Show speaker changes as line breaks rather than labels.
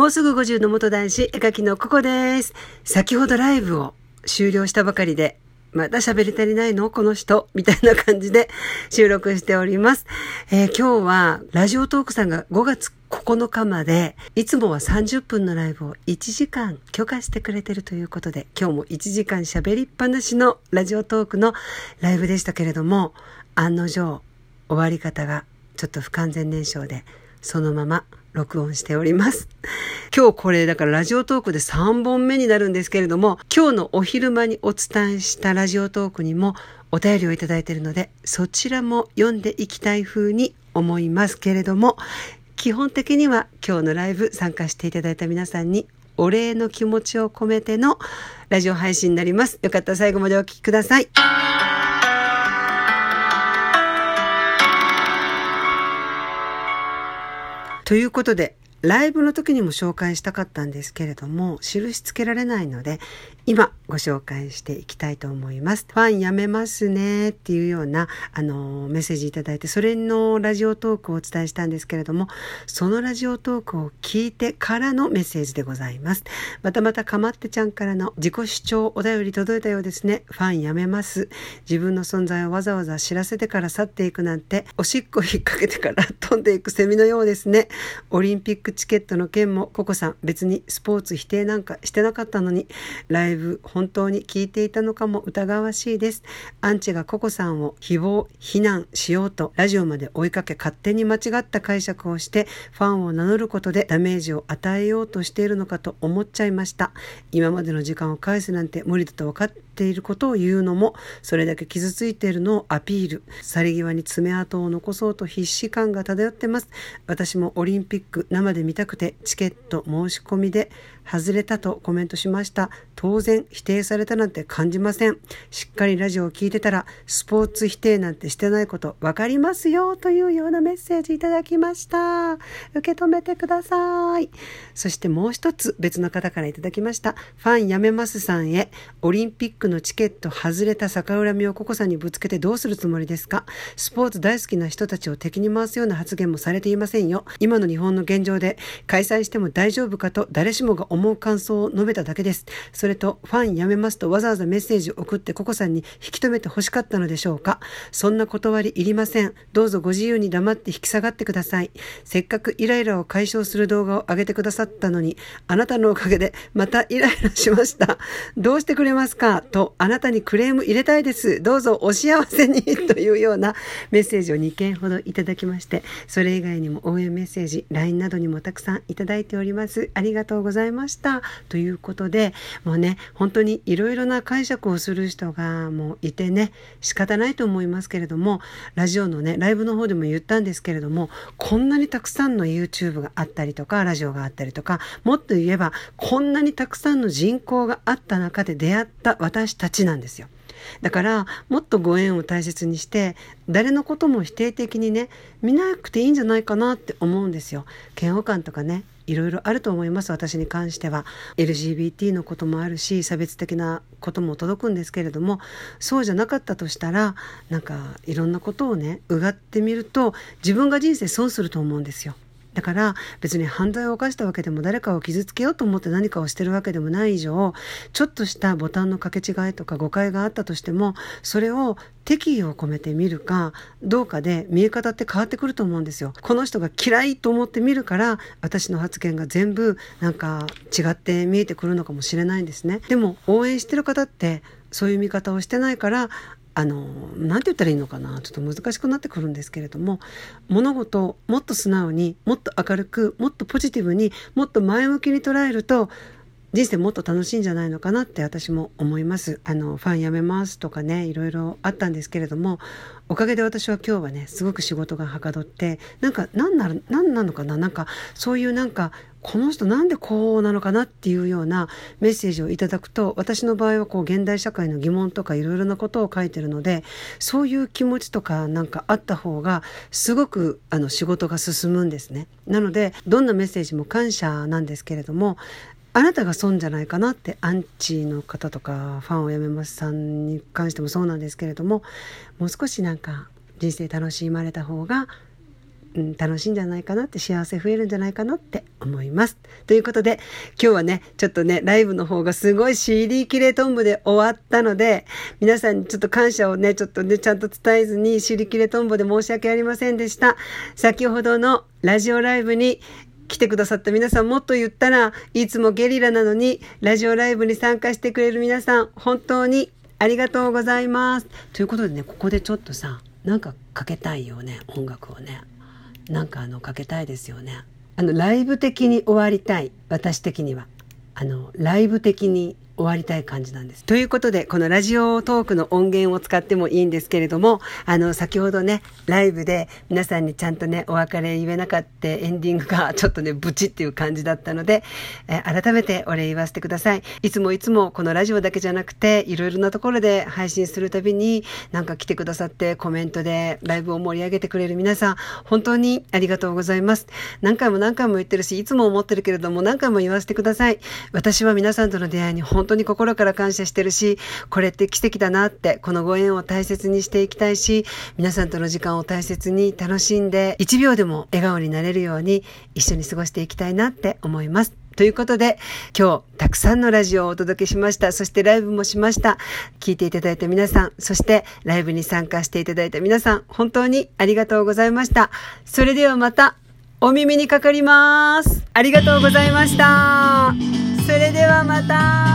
もうすぐ50の元男子、絵描きのここです。先ほどライブを終了したばかりで、まだ喋り足りないの？この人？みたいな感じで収録しております。えー、今日はラジオトークさんが5月9日まで、いつもは30分のライブを1時間許可してくれてるということで、今日も1時間喋りっぱなしのラジオトークのライブでしたけれども、案の定終わり方がちょっと不完全燃焼で、そのまま録音しております。今日これだからラジオトークで3本目になるんですけれども、今日のお昼間にお伝えしたラジオトークにもお便りをいただいているので、そちらも読んでいきたい風に思いますけれども、基本的には今日のライブ参加していただいた皆さんにお礼の気持ちを込めてのラジオ配信になります。よかったら最後までお聴きください。ということで、ライブの時にも紹介したかったんですけれども、印つけられないので、今ご紹介していきたいと思います。ファンやめますねっていうような、あの、メッセージいただいて、それのラジオトークをお伝えしたんですけれども、そのラジオトークを聞いてからのメッセージでございます。またまたかまってちゃんからの自己主張お便り届いたようですね。ファンやめます。自分の存在をわざわざ知らせてから去っていくなんて、おしっこ引っ掛けてから飛んでいくセミのようですね。オリンピックチケットの件も、ココさん別にスポーツ否定なんかしてなかったのに、ライブブ本当に聞いていたのかも疑わしいです。アンチがココさんを誹謗、非難しようとラジオまで追いかけ勝手に間違った解釈をしてファンを名乗ることでダメージを与えようとしているのかと思っちゃいました。今までの時間を返すなんて無理だと分かってていることを言うのもそれだけ傷ついているのをアピール。去り際に爪痕を残そうと必死感が漂ってます。私もオリンピック生で見たくてチケット申し込みで外れたとコメントしました。当然否定されたなんて感じません。しっかりラジオを聞いてたらスポーツ否定なんてしてないこと分かりますよというようなメッセージいただきました。受け止めてください。そしてもう一つ別の方からいただきました。ファンやめますさんへオリンピックのチケット外れた逆恨みをココさんにぶつけてどうするつもりですか？スポーツ大好きな人たちを敵に回すような発言もされていませんよ。今の日本の現状で開催しても大丈夫かと誰しもが思う感想を述べただけです。それと、ファンやめますとわざわざメッセージを送ってココさんに引き止めて欲しかったのでしょうか？そんな断りいりません。どうぞご自由に黙って引き下がってください。せっかくイライラを解消する動画を上げてくださったのに、あなたのおかげでまたイライラしました。どうしてくれますか？と、あなたにクレーム入れたいです。どうぞお幸せに というようなメッセージを2件ほどいただきまして、それ以外にも応援メッセージ、LINE などにもたくさんいただいております。ありがとうございました。ということで、もうね、本当にいろいろな解釈をする人がもういてね、仕方ないと思いますけれども、ラジオのね、ライブの方でも言ったんですけれども、こんなにたくさんの YouTube があったりとか、ラジオがあったりとか、もっと言えば、こんなにたくさんの人口があった中で出会った私私たちなんですよ。だからもっとご縁を大切にして誰のことも否定的にね見なくていいんじゃないかなって思うんですよ。嫌悪感とかねいろいろあると思います私に関しては LGBT のこともあるし差別的なことも届くんですけれどもそうじゃなかったとしたらなんかいろんなことをねうがってみると自分が人生損すると思うんですよ。だから別に犯罪を犯したわけでも誰かを傷つけようと思って何かをしてるわけでもない以上ちょっとしたボタンの掛け違いとか誤解があったとしてもそれを敵意を込めて見るかどうかで見え方って変わってくると思うんですよ。この人が嫌いと思って見るから私の発言が全部なんか違って見えてくるのかもしれないんですね。でも応援してる方ってそういう見方をしてないからあの何て言ったらいいのかな？ちょっと難しくなってくるんですけれども物事をもっと素直にもっと明るくもっとポジティブにもっと前向きに捉えると人生もっと楽しいんじゃないのかなって私も思います。あの、ファン辞めますとかね、いろいろあったんですけれども、おかげで私は今日はね、すごく仕事がはかどって、なんか、何なる、何なのかな？なんか、そういうなんか、この人なんでこうなのかなっていうようなメッセージをいただくと私の場合はこう現代社会の疑問とかいろいろなことを書いてるのでそういう気持ちとかなんかあった方がすごくあの仕事が進むんですね。なのでどんなメッセージも感謝なんですけれどもあなたが損じゃないかなってアンチの方とかファンをやめますさんに関してもそうなんですけれどももう少しなんか人生楽しまれた方がうん、楽しいんじゃないかなって幸せ増えるんじゃないかなって思います。ということで今日はねちょっとねライブの方がすごい CD キレトンボで終わったので皆さんにちょっと感謝をねちょっとねちゃんと伝えずに CD キレトンボで申し訳ありませんでした。先ほどのラジオライブに来てくださった皆さんもっと言ったらいつもゲリラなのにラジオライブに参加してくれる皆さん本当にありがとうございます。ということでねここでちょっとさなんかかけたいよね音楽をね。なんかあのかけたいですよね。あのライブ的に終わりたい私的にはあのライブ的に終わりたい感じなんです。ということで、このラジオトークの音源を使ってもいいんですけれども、あの、先ほどね、ライブで皆さんにちゃんとね、お別れ言えなかったエンディングがちょっとね、ブチっていう感じだったので、え改めてお礼言わせてください。いつもいつもこのラジオだけじゃなくて、いろいろなところで配信するたびに、なんか来てくださってコメントでライブを盛り上げてくれる皆さん、本当にありがとうございます。何回も何回も言ってるし、いつも思ってるけれども、何回も言わせてください。私は皆さんとの出会いに本当に心から感謝してるし、これって奇跡だなって、このご縁を大切にしていきたいし、皆さんとの時間を大切に楽しんで、1秒でも笑顔になれるように一緒に過ごしていきたいなって思います。ということで、今日たくさんのラジオをお届けしました。そしてライブもしました。聞いていただいた皆さん、そしてライブに参加していただいた皆さん、本当にありがとうございました。それではまたお耳にかかります。ありがとうございました。それではまた。